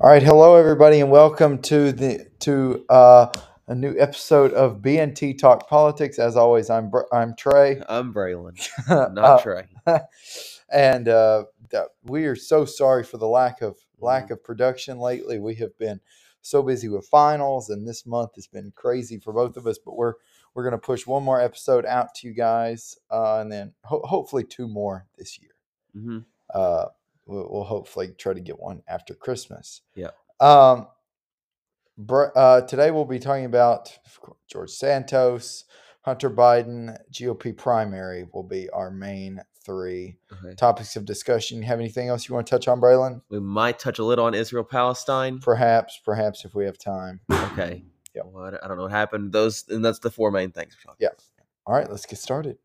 All right, hello everybody, and welcome to the to uh, a new episode of B&T Talk Politics. As always, I'm Br- I'm Trey, I'm Braylon, Uh, not Trey. and uh, we are so sorry for the lack of lack of production lately. We have been so busy with finals, and this month has been crazy for both of us. But we're we're gonna push one more episode out to you guys, uh, and then ho- hopefully two more this year. hmm uh, we'll, we'll hopefully try to get one after Christmas. Yeah. Um, br- uh, today we'll be talking about George Santos, Hunter Biden, GOP primary will be our main three Okay. topics of discussion. You have anything else you want to touch on, Braylon? We might touch a little on Israel Palestine. Perhaps, perhaps if we have time. Okay. Yep. What I don't know what happened. Those and that's the four main things. Yeah. All right, let's get started.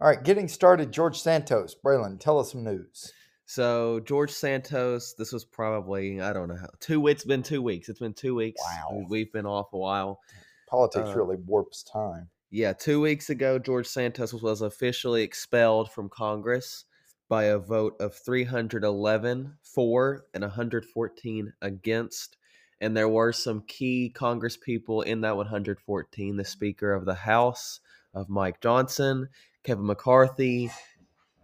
All right, getting started. George Santos, Braylon, tell us some news. So George Santos, this was probably I don't know how two. It's been two weeks. It's been two weeks. Wow. We- We've been off a while. Politics Uh, really warps time. Yeah, two weeks ago, George Santos was officially expelled from Congress by a vote of 311 for and 114 against. And there were some key Congress people in that 114 the Speaker of the House of Mike Johnson, Kevin McCarthy,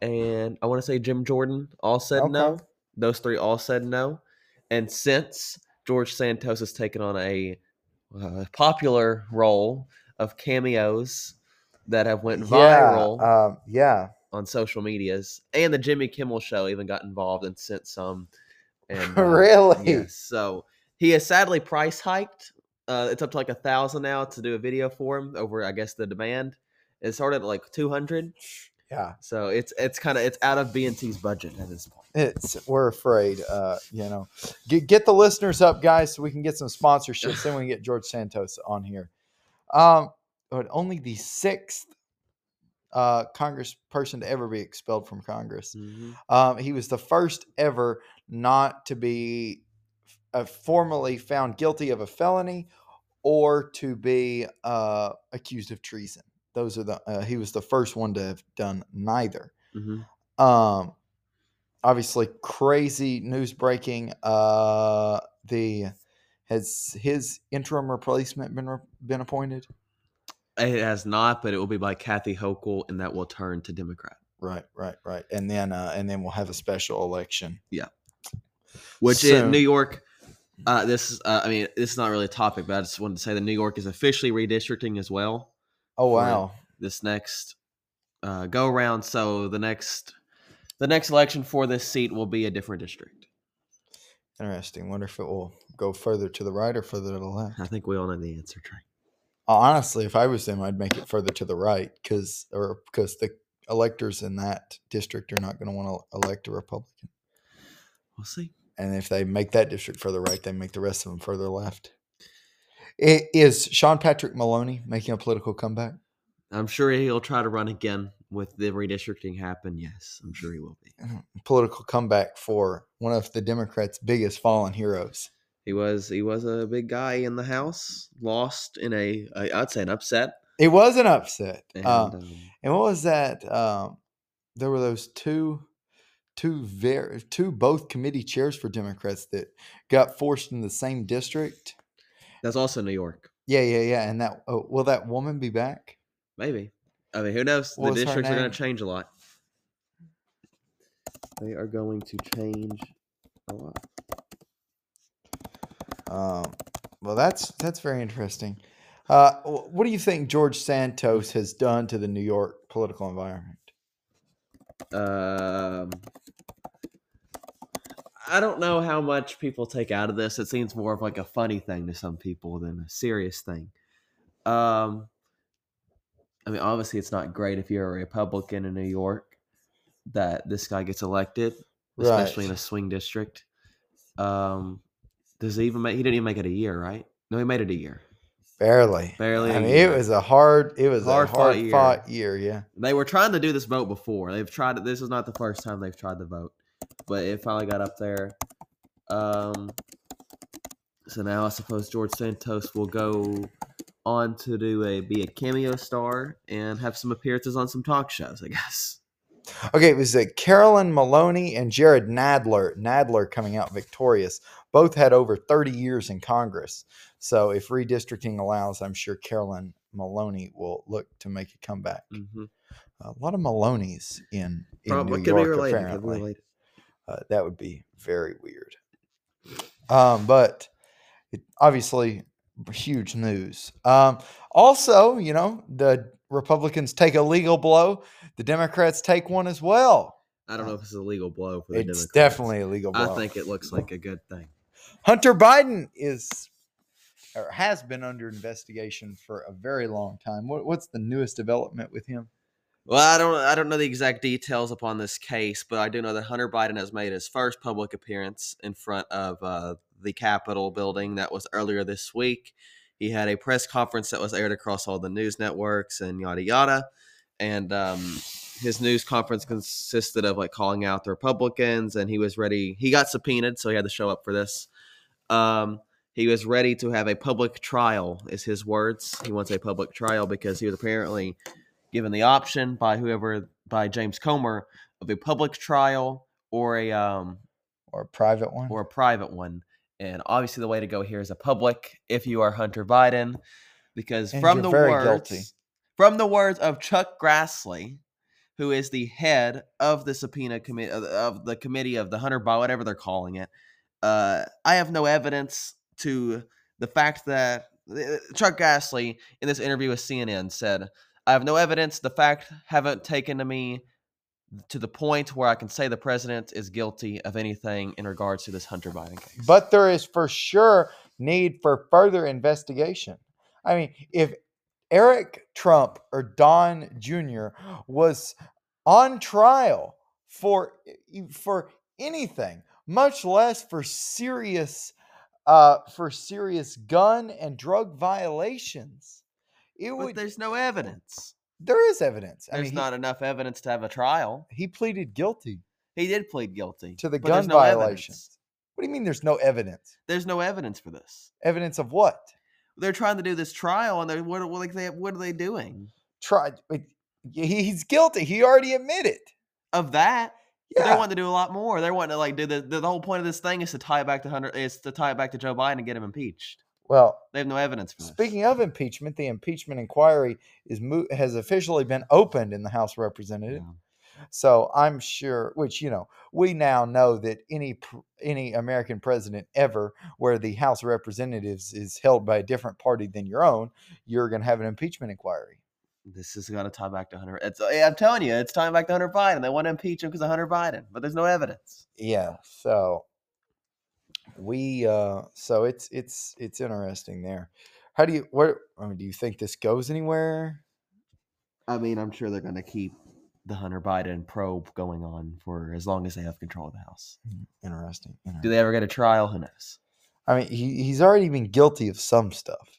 and I want to say Jim Jordan all said no. Those three all said no. And since George Santos has taken on a uh, popular role of cameos that have went viral Yeah, um, yeah. on social medias, and the Jimmy Kimmel Show even got involved and sent some. And uh, Really? yes, so he has sadly price hiked. Uh, it's up to like a thousand now to do a video for him over, I guess, the demand. It started at like two hundred, Yeah. so it's it's kind of it's out of B&T's budget at this point. It's we're afraid, uh, you know. Get get the listeners up, guys, so we can get some sponsorships. then we can get George Santos on here. Um, but only the sixth uh Congress person to ever be expelled from Congress. Mhm. Um, he was the first ever not to be uh, formally found guilty of a felony or to be uh, accused of treason. Those are the. Uh, he was the first one to have done neither. Mhm. Um, obviously, crazy news breaking. Uh, the has his interim replacement been re- been appointed? It has not, but it will be by Kathy Hochul, and that will turn to Democrat. Right, right, right. And then uh, and then we'll have a special election. Yeah, which So- in New York, uh, this is, uh, I mean, this is not really a topic, but I just wanted to say that New York is officially redistricting as well. Oh wow! This next uh, go around, so the next the next election for this seat will be a different district. Interesting. Wonder if it will go further to the right or further to the left. I think we all know the answer, Trey. Uh, Honestly, if I was them, I'd make it further to the right because or because the electors in that district are not going to want to elect a Republican. We'll see. and if they make that district further right, they make the rest of them further left. I- Is Sean Patrick Maloney making a political comeback? I'm sure he'll try to run again with the redistricting happen. Yes, I'm sure he will be. Political comeback for one of the Democrats' biggest fallen heroes. He was he was a big guy in the House, lost in a I- I'd say an upset. It was an upset. And, Uh, um, and what was that? Um, there were those two, two very two both committee chairs for Democrats that got forced in the same district. That's also New York. Yeah, yeah, yeah. And that oh, will that woman be back? Maybe. I mean, who knows? What the districts are going to change a lot. They are going to change a lot. Um, well, that's that's very interesting. Uh, what do you think George Santos has done to the New York political environment? Um, I don't know how much people take out of this. It seems more of like a funny thing to some people than a serious thing. Um, I mean, obviously, it's not great if you're a Republican in New York that this guy gets elected, especially in a swing district. Um, does he even make? He didn't even make it a year, right? No, he made it a year. Barely, Barely I mean, year. it was a hard, it was Hard a fought hard year. fought year. Yeah, They were trying to do this vote before. They've tried it. This is not the first time they've tried the vote, but it finally got up there. Um, so now I suppose George Santos will go on to do a be a cameo star and have some appearances on some talk shows. I guess. Okay, it was uh, Carolyn Maloney and Jared Nadler. Nadler coming out victorious. Both had over 30 years in Congress. So if redistricting allows, I'm sure Carolyn Maloney will look to make a comeback. Mm-hmm. A lot of Maloney's in, in Probably New York, apparently. Uh, that would be very weird. Um, but it, obviously, huge news. Um, also, you know, the Republicans take a legal blow, the Democrats take one as well. I don't know if it's a legal blow for the It's Democrats. definitely a legal blow. I think it looks like a good thing. Hunter Biden is or has been under investigation for a very long time. What, what's the newest development with him? Well, I don't I don't know the exact details upon this case, but I do know that Hunter Biden has made his first public appearance in front of uh, the Capitol building. That was earlier this week. He had a press conference that was aired across all the news networks and yada yada. And um, his news conference consisted of like calling out the Republicans, and he was ready. He got subpoenaed, so he had to show up for this. Um, he was ready to have a public trial, is his words. He wants a public trial because he was apparently given the option by whoever by James Comer of a public trial or a um Or a private one? or a private one. And obviously the way to go here is a public if you are Hunter Biden because And from the words guilty. from the words of Chuck Grassley who is the head of the subpoena committee of, of the committee of the Hunter Biden whatever they're calling it uh I have no evidence to the fact that uh, Chuck Grassley in this interview with CNN said I have no evidence. The fact haven't taken to me to the point where I can say the president is guilty of anything in regards to this Hunter Biden case. But there is for sure need for further investigation. I mean, if Eric Trump or Don Jr. was on trial for for anything, much less for serious uh, for serious gun and drug violations, it but would. there's no evidence. There is evidence. I There's mean, not enough evidence to have a trial. he, he pleaded guilty He did plead guilty to the gun no violations. evidence. What do you mean? There's no evidence? There's no evidence for this. Evidence of what? They're trying to do this trial, and they're what, what like they what are they doing he- He's guilty. He already admitted. of that? Yeah. They're wanting to do a lot more. They're wanting to like do the, the the whole point of this thing is to tie it back to Hunter is to tie it back to Joe Biden and get him impeached. Well, They have no evidence for this. speaking of impeachment, the impeachment inquiry is has officially been opened in the House of Representatives. Yeah. So I'm sure, which you know, we now know that any any American president ever, where the House of Representatives is held by a different party than your own, you're going to have an impeachment inquiry. This is going to tie back to Hunter. It's, I'm telling you, it's tying back to Hunter Biden. They want to impeach him because of Hunter Biden, but there's no evidence. Yeah. So we, uh so it's it's it's interesting there. How do you what? I mean, do you think this goes anywhere? I mean, I'm sure they're going to keep the Hunter Biden probe going on for as long as they have control of the House. Interesting. Do they ever get a trial? Who knows? I mean, he, he's already been guilty of some stuff.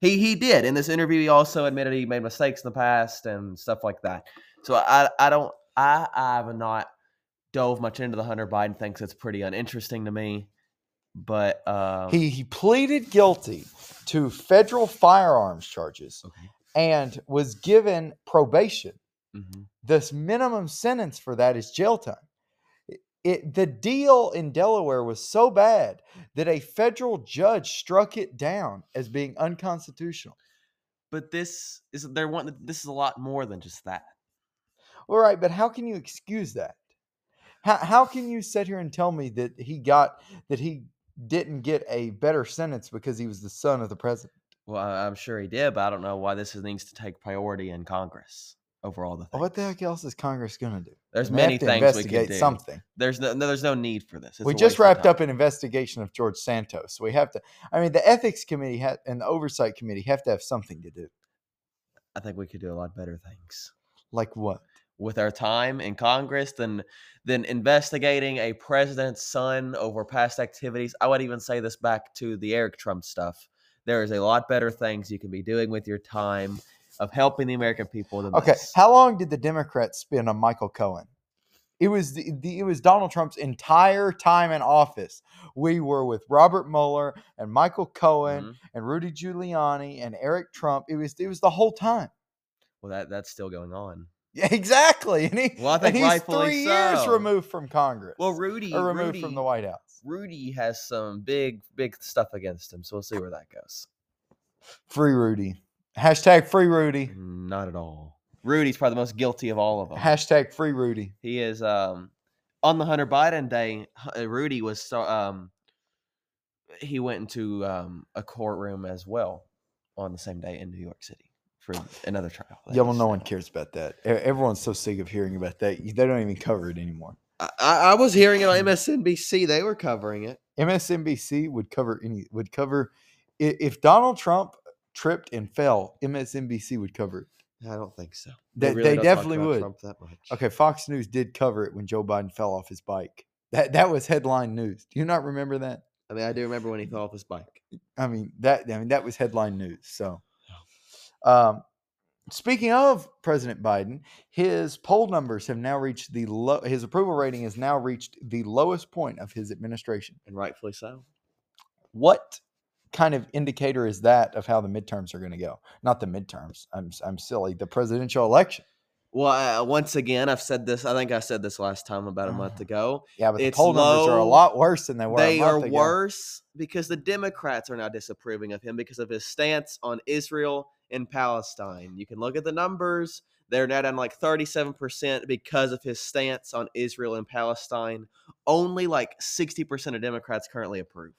He he did in this interview. He also admitted he made mistakes in the past and stuff like that. So I I don't I I have not dove much into the Hunter Biden thing. 'cause it's pretty uninteresting to me. But uh, He he pleaded guilty to federal firearms charges okay. and was given probation. mhm. This minimum sentence for that is jail time. It, it- the deal in Delaware was so bad that a federal judge struck it down as being unconstitutional. But this is they're wanting. This is a lot more than just that. All right, but how can you excuse that? How, how can you sit here and tell me that he got that he didn't get a better sentence because he was the son of the president? Well, I'm sure he did, but I don't know why this needs to take priority in Congress over all the things. What the heck else is Congress going to do? There's They many things we can do. something. There's no, no, there's no need for this. It's we just wrapped up an investigation of George Santos. We have to. I mean, the ethics committee ha- and the oversight committee have to have something to do. I think we could do a lot better things Like what? With our time in Congress than than investigating a president's son over past activities. I would even say this back to the Eric Trump stuff. There is a lot better things you can be doing with your time of helping the American people than Okay, this. how long did the Democrats spend on Michael Cohen? It was the, the it was Donald Trump's entire time in office. We were with Robert Mueller and Michael Cohen Mhm. and Rudy Giuliani and Eric Trump. It was it was the whole time. Well, that that's still going on. Yeah, exactly. And, he, Well, I think he's three years removed from Congress. Well, Rudy, or removed Rudy, from the White House. Rudy has some big, big stuff against him, so we'll see where that goes. Free Rudy. Hashtag free Rudy. Not at all. Rudy's probably the most guilty of all of them. Hashtag free Rudy. He is um on the Hunter Biden day. Uh, Rudy was so um he went into um a courtroom as well on the same day in New York City for another trial. that Yeah, well, is no one cares about that. Everyone's so sick of hearing about that. They don't even cover it anymore. I, I I was hearing it on MSNBC. They were covering it. MSNBC would cover any would cover if Donald Trump tripped and fell. MSNBC would cover it. I don't think so. They, really they don't talk definitely about would. Trump that much. Okay, Fox News did cover it when Joe Biden fell off his bike. That that was headline news. Do you not remember that? I mean, I do remember when he fell off his bike. I mean that I mean that was headline news. So, um, speaking of President Biden, his poll numbers have now reached the low. His approval rating has now reached the lowest point of his administration. And rightfully so. What kind of indicator is that of how the midterms are going to go? Not the midterms. I'm I'm silly. The presidential election. Well, uh, once again, I've said this. I think I said this last time about a month Ah, ago. Yeah, but the It's poll numbers are a lot worse than they were. They are ago. worse because the Democrats are now disapproving of him because of his stance on Israel and Palestine. You can look at the numbers. They're now down like 37% because of his stance on Israel and Palestine. Only like 60% of Democrats currently approve.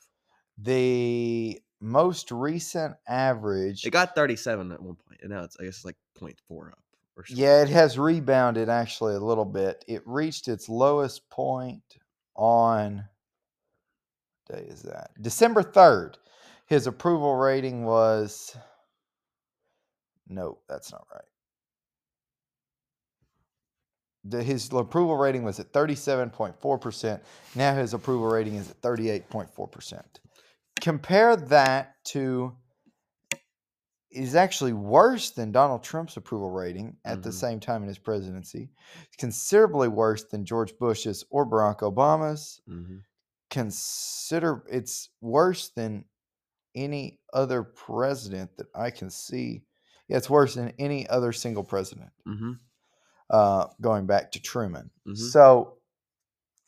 The most recent average. It got 37 at one point, and now it's I guess it's like 0.4 up or something. Yeah, it has rebounded actually a little bit. It reached its lowest point on what day is that? December 3rd. His approval rating was No, that's not right. The, his approval rating was at 37.4%. Now his approval rating is at 38.4%. Compare that to is actually worse than Donald Trump's approval rating at the Mhm. same time in his presidency. It's considerably worse than George Bush's or Barack Obama's. Mhm. Consider it's worse than any other president that I can see. Yeah, it's worse than any other single president. Mhm. Uh, going back to Truman. Mhm. So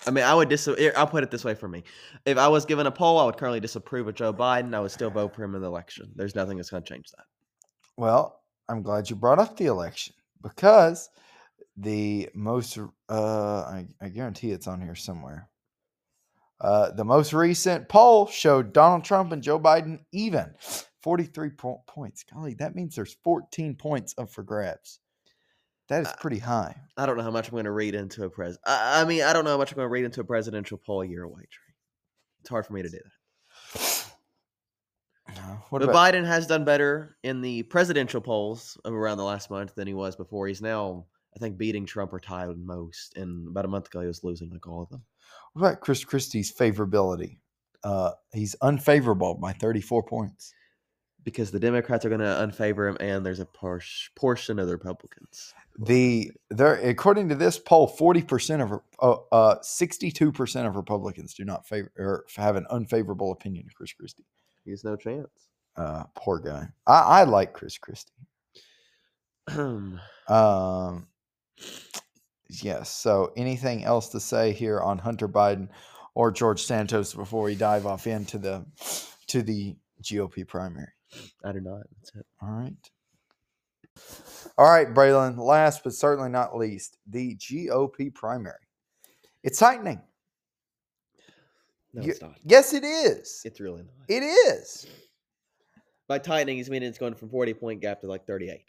I mean, I would dis. I'll put it this way for me: if I was given a poll, I would currently disapprove of Joe Biden. I would still vote for him in the election. There's nothing that's going to change that. Well, I'm glad you brought up the election because the most, uh, I, I guarantee it's on here somewhere. Uh, the most recent poll showed Donald Trump and Joe Biden even 43 po- points. Golly, that means there's 14 points up for grabs. That is pretty high. I don't know how much I'm going to read into a pres. I, I mean, I don't know how much I'm going to read into a presidential poll a year away. It's hard for me to do that. Uh, What but about Biden has done better in the presidential polls of around the last month than he was before. He's now, I think, beating Trump or tied most. And about a month ago, he was losing like all of them. what about Chris Christie's favorability? Uh, he's unfavorable by 34 points. Because the Democrats are going to unfavor him, and there's a por- portion of the Republicans. The there according to this poll, forty percent of uh, uh, sixty-two percent of Republicans do not favor or have an unfavorable opinion of Chris Christie. He has no chance. Uh, poor guy. I, I like Chris Christie. Um, yes. So, anything else to say here on Hunter Biden or George Santos before we dive off into the to the GOP primary? I do not. That's it. All right. All right, Braylon. Last but certainly not least, the GOP primary. It's tightening. No, You- it's not. Yes, it is. It's really not. It is. By tightening, he's meaning it's going from 40 point gap to like 38.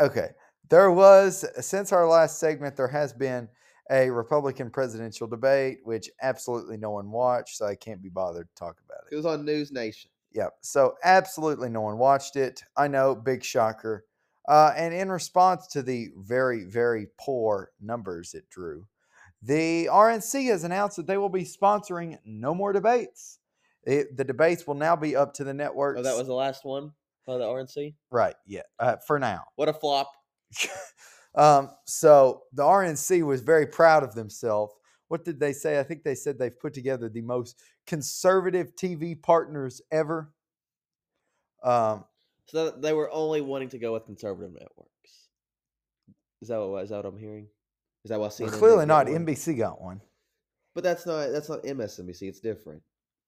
Okay. There was, since our last segment, there has been a Republican presidential debate, which absolutely no one watched, so I can't be bothered to talk about It it. was on News Nation. Yep. So absolutely no one watched it. I know, big shocker. Uh, and in response to the very, very poor numbers it drew, the RNC has announced that they will be sponsoring no more debates. It, the debates will now be up to the networks. Oh, that was the last one by the RNC? right. Yeah. Uh, for now. What a flop. um, so the RNC was very proud of themselves. What did they say? I think they said they've put together the most conservative TV partners ever. Um, So they were only wanting to go with conservative networks. Is that what is that what I'm hearing? Is that what CNN? didn't clearly not. one? NBC got one. But that's not that's not MSNBC. It's different.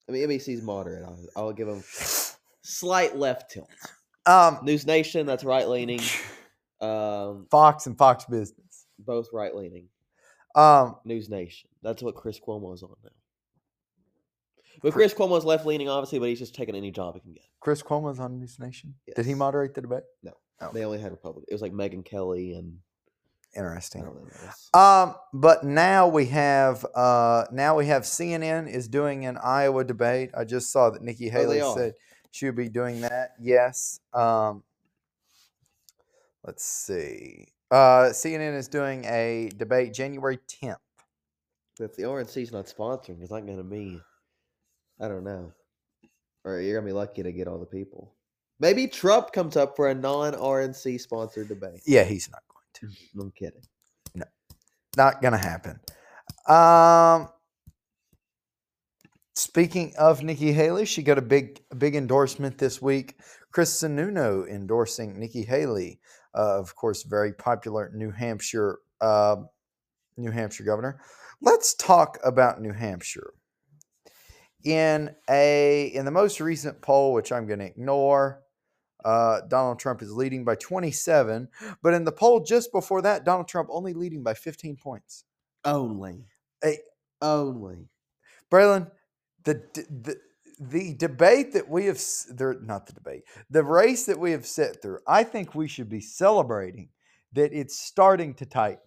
I mean, NBC's moderate. I'll, I'll give them slight left tilt. Um, News Nation, that's right leaning. Um, Fox and Fox Business. both right leaning. Um, News Nation. That's what Chris Cuomo's on now. But Chris Cuomo's left leaning, obviously, but he's just taking any job he can get. Chris Cuomo's on News Nation. Did he moderate the debate? Oh. They only had Republic. It was like Megyn Kelly and Interesting. Um, but now we have uh now we have CNN is doing an Iowa debate. I just saw that Nikki Oh, Haley said she would be doing that. Yes. Um let's see. Uh CNN is doing a debate January 10th. If the RNC's not sponsoring, it's not going to be. I don't know. Or you're going to be lucky to get all the people. Maybe Trump comes up for a non RNC sponsored debate. Yeah, he's not going to. I'm kidding. No, not gonna happen. Um Speaking of Nikki Haley, she got a big, big endorsement this week. Chris Sununu endorsing Nikki Haley, uh, of course, very popular New Hampshire, uh, New Hampshire governor. Let's talk about New Hampshire. In a in the most recent poll, which I'm going to ignore, uh, Donald Trump is leading by 27. But in the poll just before that, Donald Trump only leading by 15 points. Only. Hey. Only. Braylon, the the the debate that we have there not the debate the race that we have set through i think we should be celebrating that it's starting to tighten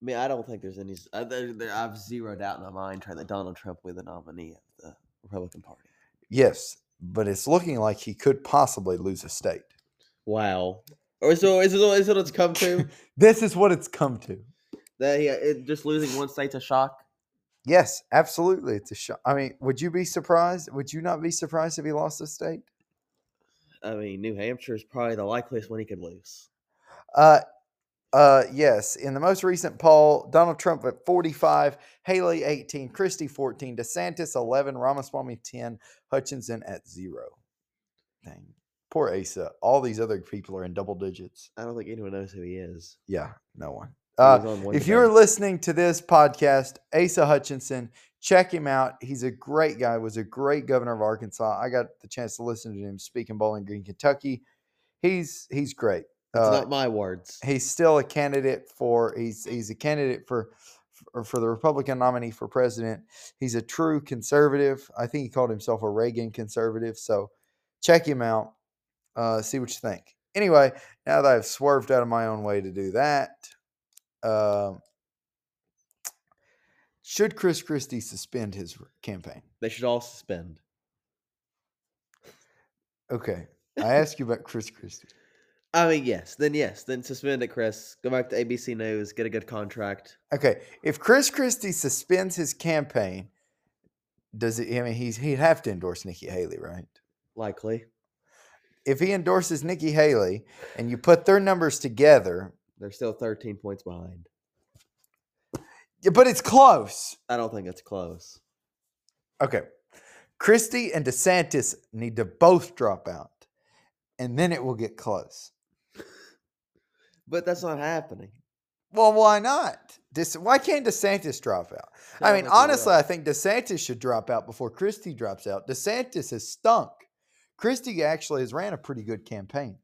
I mean, I don't think there's any. s- Uh, there, there, I've zero doubt in my mind trying that Donald Trump will be the nominee of the Republican Party. yes but it's looking like he could possibly lose a state Wow. Or so is it? Is it what it's come to? this is what it's come to that he it, just losing one state's a shock. Yes absolutely it's a shock i mean would you be surprised would you not be surprised if he lost a state I mean, New Hampshire is probably the likeliest one he could lose. Uh, uh, yes. In the most recent poll, Donald Trump at 45, Haley 18, Christie 14, DeSantis 11, Ramaswamy 10, Hutchinson at zero. Dang. Poor Asa. All these other people are in double digits. I don't think anyone knows who he is. Yeah, no one. Uh, if you're listening to this podcast, Asa Hutchinson, check him out. He's a great guy. Was a great governor of Arkansas. I got the chance to listen to him speak in Bowling Green, Kentucky. He's he's great. it's Uh, not my words. he's still a candidate for he's he's a candidate for for, for the Republican nominee for president. He's a true conservative. I think he called himself a Reagan conservative. So check him out. Uh, see what you think. Anyway, now that I've swerved out of my own way to do that, um, should Chris Christie suspend his campaign? They should all suspend. Okay, I asked you about Chris Christie. I mean, yes. Then yes. Then suspend it, Chris. Go back to ABC News. Get a good contract. Okay, if Chris Christie suspends his campaign, does it? I mean, he's he'd have to endorse Nikki Haley, right? Likely. If he endorses Nikki Haley and you put their numbers together, They're still 13 points behind. yeah, but it's close. I don't think it's close. Okay, Christie and DeSantis need to both drop out, and then it will get close. But that's not happening. Well, why not? Why can't DeSantis drop out? I mean, honestly. I think DeSantis should drop out before Christie drops out. DeSantis has stunk. Christie actually has ran a pretty good campaign.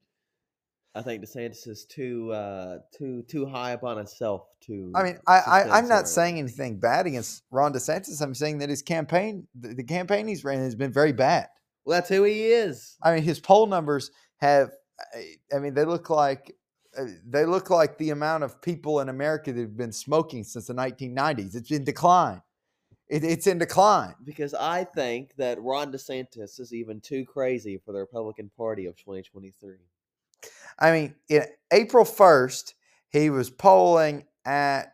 I think DeSantis is too uh too too high upon himself to. I mean, I, I I'm not saying anything bad against Ron DeSantis. I'm saying that his campaign, the, the campaign he's ran, has been very bad. Well, that's who he is. I mean, his poll numbers have. I- I mean, they look like uh, they look like the amount of people in America that have been smoking since the 1990s. It's in decline. It, it's in decline. Because I think that Ron DeSantis is even too crazy for the Republican Party of 2023. I mean, in April 1st, he was polling at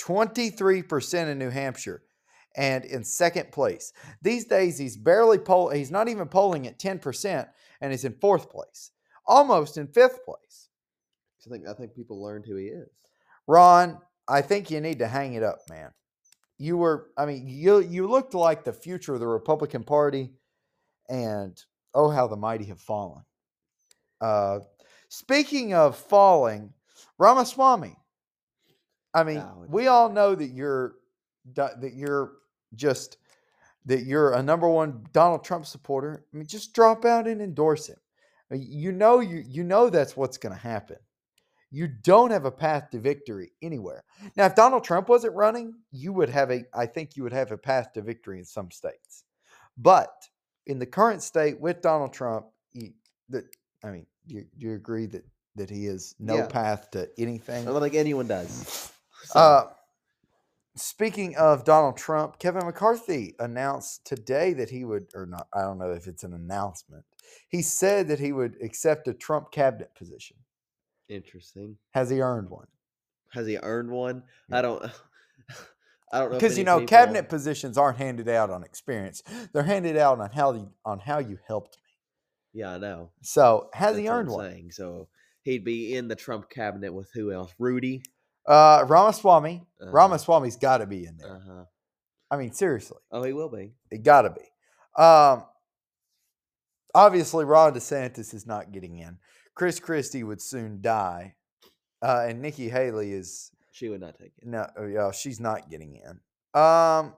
23% in New Hampshire and in second place. These days, he's barely poll. He's not even polling at 10% and he's in fourth place, almost in fifth place. I think I think people learned who he is. Ron, I think you need to hang it up, man. You were, I mean, you you looked like the future of the Republican Party, and oh, how the mighty have fallen. Uh, speaking of falling, Ramaswamy. I mean, No, we all know that you're that you're just that you're a number one Donald Trump supporter. I mean, just drop out and endorse him. You know you you know that's what's going to happen. You don't have a path to victory anywhere. Now, if Donald Trump wasn't running, you would have a I think you would have a path to victory in some states. But in the current state with Donald Trump, you, that I mean, do you, do you agree that that he is no Yeah. path to anything? I don't think anyone does. So, Uh, speaking of Donald Trump, Kevin McCarthy announced today that he would, or not, I don't know if it's an announcement. He said that he would accept a Trump cabinet position. interesting. Has he earned one? Has he earned one? Yeah. I don't. I don't know. Because you know, cabinet positions aren't handed out on experience; they're handed out on how you, on how you helped. Yeah, I know. So, has he That's what earned one? saying. So he'd be in the Trump cabinet with who else? Rudy. Uh, Ramaswamy. Uh-huh. Ramaswamy's got to be in there. Uh huh. I mean, seriously. Oh, he will be. It got to be. Um, obviously, Ron DeSantis is not getting in. Chris Christie would soon die, uh, and Nikki Haley is She would not take it. no, oh, yeah, she's not getting in. Um,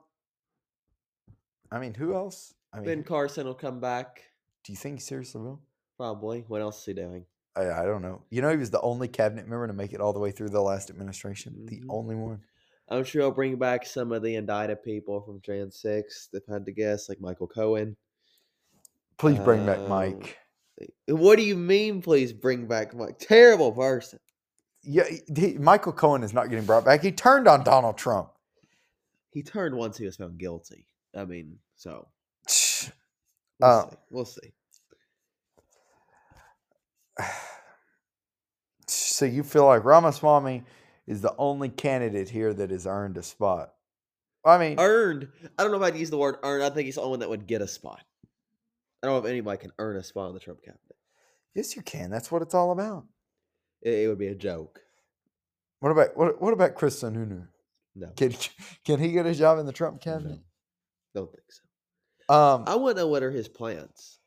I mean, who else? I mean, Ben Carson will come back. Do you think he seriously will? Probably. What else is he doing? I, I don't know. You know, he was the only cabinet member to make it all the way through the last administration. The Mhm. only one. I'm sure he'll bring back some of the indicted people from Jan 6 if I had to guess, like Michael Cohen. Please bring back Um, Mike. What do you mean, please bring back Mike? Terrible person. Yeah, he- Michael Cohen is not getting brought back. He turned on Donald Trump. He turned once he was found guilty. I mean, so Uh, see. we'll see. So you feel like Ramaswamy is the only candidate here that has earned a spot? I mean, Earned. I don't know if I'd use the word earned. I think he's the only one that would get a spot. I don't know if anybody can earn a spot in the Trump cabinet. yes, you can. That's what it's all about. It, it would be a joke. What about what? What about Chris Sununu? No, Can can he get a job in the Trump cabinet? don't think so. Um, I want to know what are his plans.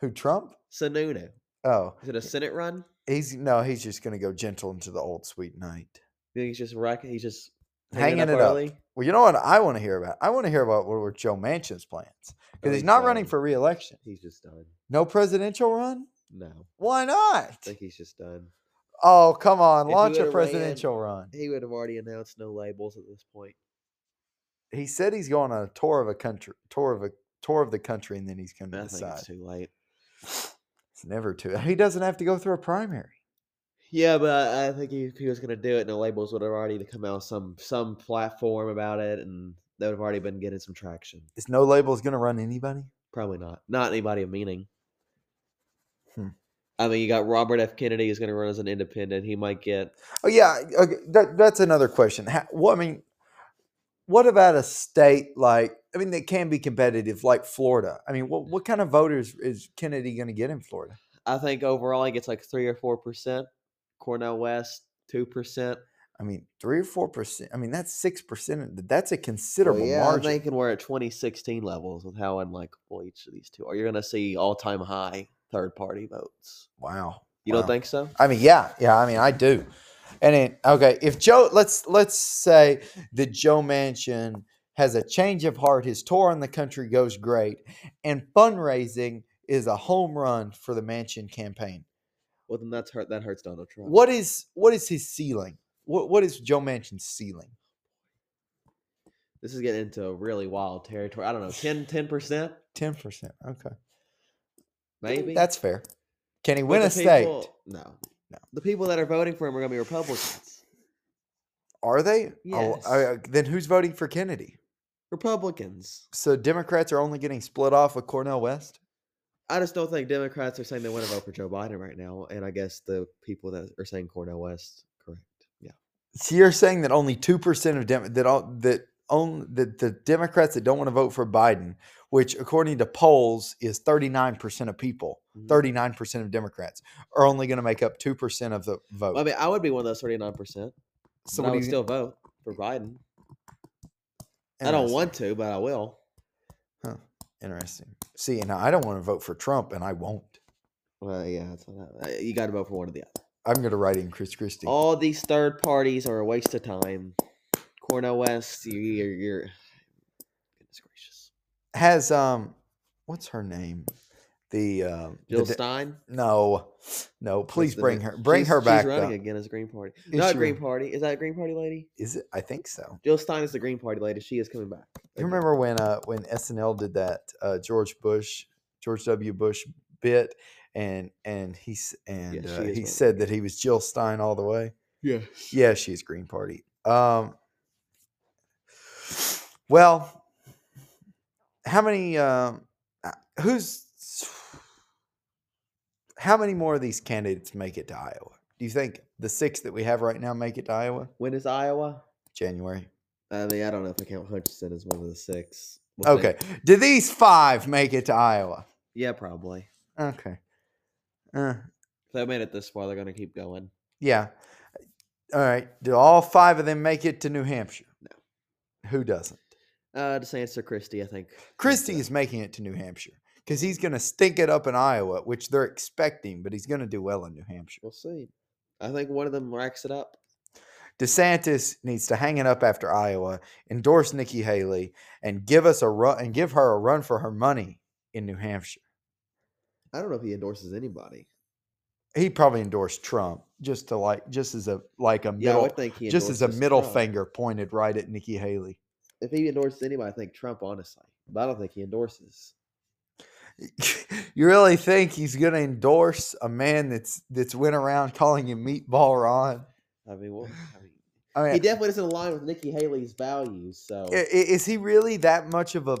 who Trump? Sununu. Oh, Is it a Senate run? he's no, he's just going to go gentle into the old sweet night. You think he's just rack? He's just Hanging hanging, it up up. Well, you know what I want to hear about? I want to hear about what were Joe Manchin's plans Oh, because he's he's not running done. for reelection. He's just done. No presidential run? No, Why not? I think he's just done. Oh, come on, If launch a would've ran- presidential run. He would have already announced no labels at this point. he said he's going on a tour of a country, tour of a tour of the country, and then he's going to decide. it's too late. It's never too. He doesn't have to go through a primary. Yeah, but I think if he was going to do it, and the labels would have already come out some some platform about it, and they would have already been getting some traction. Is no labels going to run anybody? Probably not. Not anybody of meaning. Hmm. I mean, you got Robert F. Kennedy is going to run as an independent. He might get. Oh yeah, okay, that, that's another question. How, what I mean, what about a state like? I mean, that can be competitive, like Florida. I mean, what what kind of voters is Kennedy going to get in Florida? I think overall he gets like three or four percent. Cornel West two percent. I mean, three or four percent. I mean, that's six percent. That's a considerable yeah, margin. I'm thinking we're at 2016 levels with how unlikable each of these two are. You're going to see all time high third party votes. wow. You Wow. don't think so? I mean, yeah, yeah. I mean, I do. And it, okay, if Joe, let's let's say that Joe Manchin has a change of heart. His tour in the country goes great, and fundraising is a home run for the Manchin campaign. Well, then that's hurt. That hurts Donald Trump. What is what is his ceiling? What what is Joe Manchin's ceiling? This is getting into a really wild territory. I don't know, 10 percent Ten percent. Okay, maybe. that's fair. Can he win a state? No, No. The people that are voting for him are going to be Republicans. Are they? Oh, Yes. I- then who's voting for Kennedy? Republicans. So Democrats are only getting split off with Cornel West. I just don't think Democrats are saying they want to vote for Joe Biden right now, and I guess the people that are saying Cornel West, correct? Yeah. So you're saying that only two percent of Dem- that all that only that the Democrats that don't want to vote for Biden, which according to polls is thirty nine percent of people, Mhm. thirty nine percent of Democrats are only going to make up two percent of the vote. Well, I mean, I would be one of those 39 percent. so So I would still vote for Biden. I don't want to, but I will. Huh. Interesting. See, and I don't want to vote for Trump, and I won't. Well, yeah, that's what I- you got to vote for one or the other. I'm going to write in Chris Christie. All these third parties are a waste of time. Cornel West, you- you're, you're goodness gracious. Has um, what's her name? The um, the Jill de- Stein. no, no. Please the bring her, bring she's- her back. She's running though. again as Green Party. Is Not Green? Party. Is that a Green Party lady? Is it? I think so. Jill Stein is the Green Party lady. She is coming back. You remember when uh when SNL did that uh George Bush George W Bush bit and and he's and uh, he said that he was Jill Stein all the way. Yeah. Yeah, she's Green Party. Um well how many um uh, who's how many more of these candidates make it to Iowa? Do you think the six that we have right now make it to Iowa? When is Iowa? January. I mean, I don't know if I count Hutchinson as one of the six. We'll see. Okay. Do these five make it to Iowa? Yeah, probably. Okay. Uh, they made it this far, they're going to keep going. yeah. All right. Do all five of them make it to New Hampshire? No. Who doesn't? Uh, DeSantis or Christie, I think. Christie is making it to New Hampshire because he's going to stink it up in Iowa, which they're expecting, but he's going to do well in New Hampshire. We'll see. I think one of them racks it up. DeSantis needs to hang it up after Iowa, endorse Nikki Haley, and give us a run and give her a run for her money in New Hampshire. I don't know if he endorses anybody. He probably endorsed Trump just to like just as a like a Yeah, I middle think he just as a middle Trump. finger pointed right at Nikki Haley. If he endorses anybody, I think Trump, honestly. But I don't think he endorses. you really think he's going to endorse a man that's that's went around calling him Meatball Ron? I mean, well, I mean, I mean, he definitely doesn't align with Nikki Haley's values. So is he really that much of a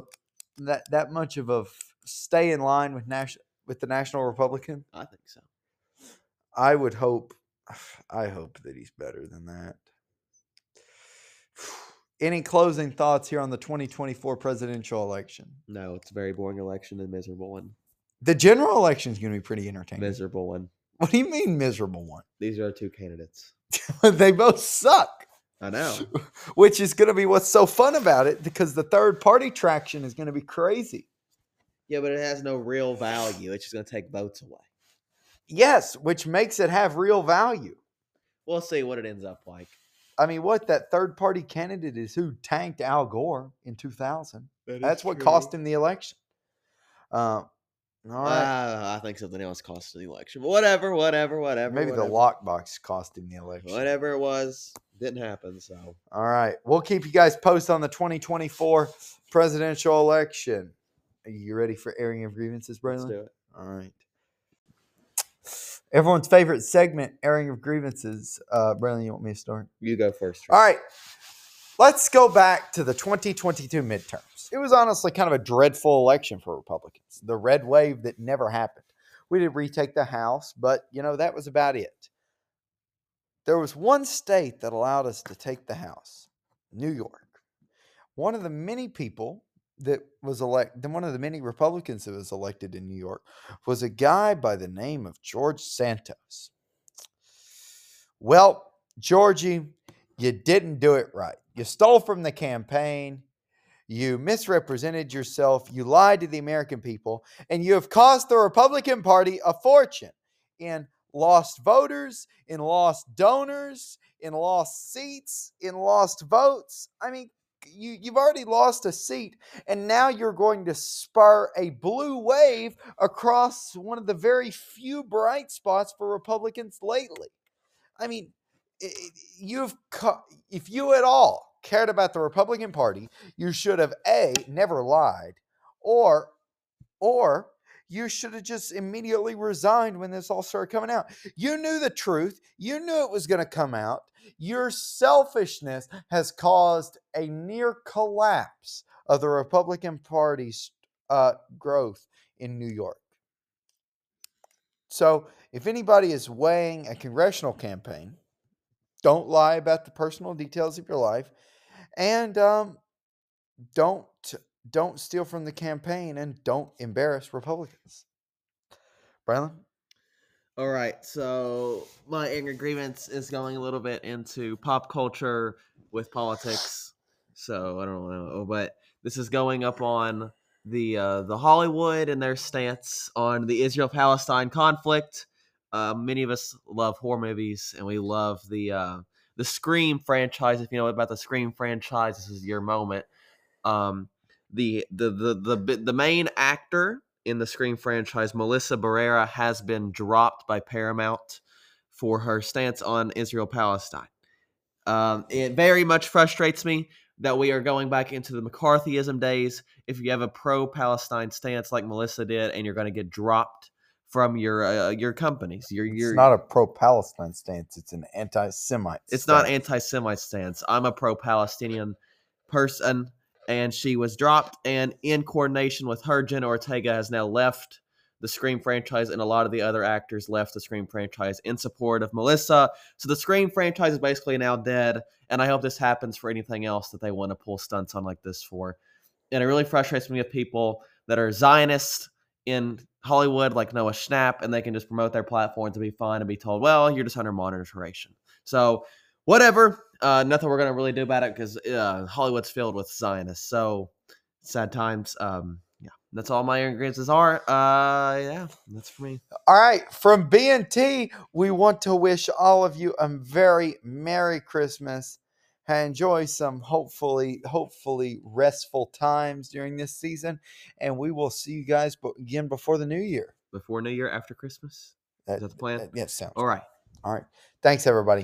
that that much of a stay in line with national with the National Republican? I think so. I would hope. I hope that he's better than that. Any closing thoughts here on the 2024 presidential election? No, it's a very boring election and miserable one. The general election is going to be pretty entertaining. Miserable one. What do you mean miserable one? These are our two candidates. they both suck. I know. which is going to be what's so fun about it because the third party traction is going to be crazy. Yeah, but it has no real value. It's just going to take votes away. Yes, which makes it have real value. We'll see what it ends up like. I mean, what that third party candidate is who tanked Al Gore in 2000. That's what cost him the election. Uh, all right. Uh, I think something else cost the election. But whatever, whatever, whatever. Maybe the whatever. lockbox cost him the election. Whatever it was, didn't happen. So All right. We'll keep you guys posted on the 2024 presidential election. Are you ready for airing of grievances, let's Braylon? do it. All right. Everyone's favorite segment, airing of grievances. Uh, Braylon, you want me to start? You go first. All right. Let's go back to the 2022 midterms. It was honestly kind of a dreadful election for Republicans. The red wave that never happened. We did retake the House, but you know, that was about it. There was one state that allowed us to take the House New York. One of the many people that was elected, one of the many Republicans that was elected in New York was a guy by the name of George Santos. Well, Georgie, you didn't do it right. You stole from the campaign. You misrepresented yourself. You lied to the American people. And you have cost the Republican Party a fortune in lost voters, in lost donors, in lost seats, in lost votes. I mean, you, you've already lost a seat, and now you're going to spur a blue wave across one of the very few bright spots for Republicans lately. I mean, you've if you at all cared about the Republican Party, you should have a never lied, or or you should have just immediately resigned when this all started coming out. You knew the truth. You knew it was going to come out. Your selfishness has caused a near collapse of the Republican Party's uh, growth in New York. So, if anybody is weighing a congressional campaign, don't lie about the personal details of your life, and um, don't don't steal from the campaign, and don't embarrass Republicans. Braylon, All right, so my anger grievance is going a little bit into pop culture with politics. So I don't know, but this is going up on the uh, the Hollywood and their stance on the Israel Palestine conflict. uh, many of us love horror movies, and we love the uh, the Scream franchise. If you know about the Scream franchise, this is your moment. Um, the the the the the, the main actor in the Scream franchise, Melissa Barrera, has been dropped by Paramount for her stance on Israel Palestine. Um, it very much frustrates me that we are going back into the McCarthyism days. If you have a pro Palestine stance like Melissa did, and you're going to get dropped from your uh, your companies, your your it's not a pro-Palestine stance; it's an anti-Semite. it's not anti-Semite stance. I'm a pro-Palestinian person, and she was dropped. And in coordination with her, Jenna Ortega has now left the Scream franchise, and a lot of the other actors left the Scream franchise in support of Melissa. So the Scream franchise is basically now dead. And I hope this happens for anything else that they want to pull stunts on like this for. And it really frustrates me with people that are Zionists in Hollywood, like Noah Schnapp, and they can just promote their platform to be fine and be told, well, you're just under monitoration. So, whatever. Uh, nothing we're going to really do about it because uh, Hollywood's filled with Zionists. So, sad times. Um, yeah, that's all my ingredients are. Uh, yeah, that's for me. All right, from B&T, we want to wish all of you a very Merry Christmas. Enjoy some hopefully, hopefully restful times during this season, and we will see you guys again before the new year. Before New Year, after Christmas. That, Is that the plan? that- yeah, sounds. All right. All right. Thanks, everybody.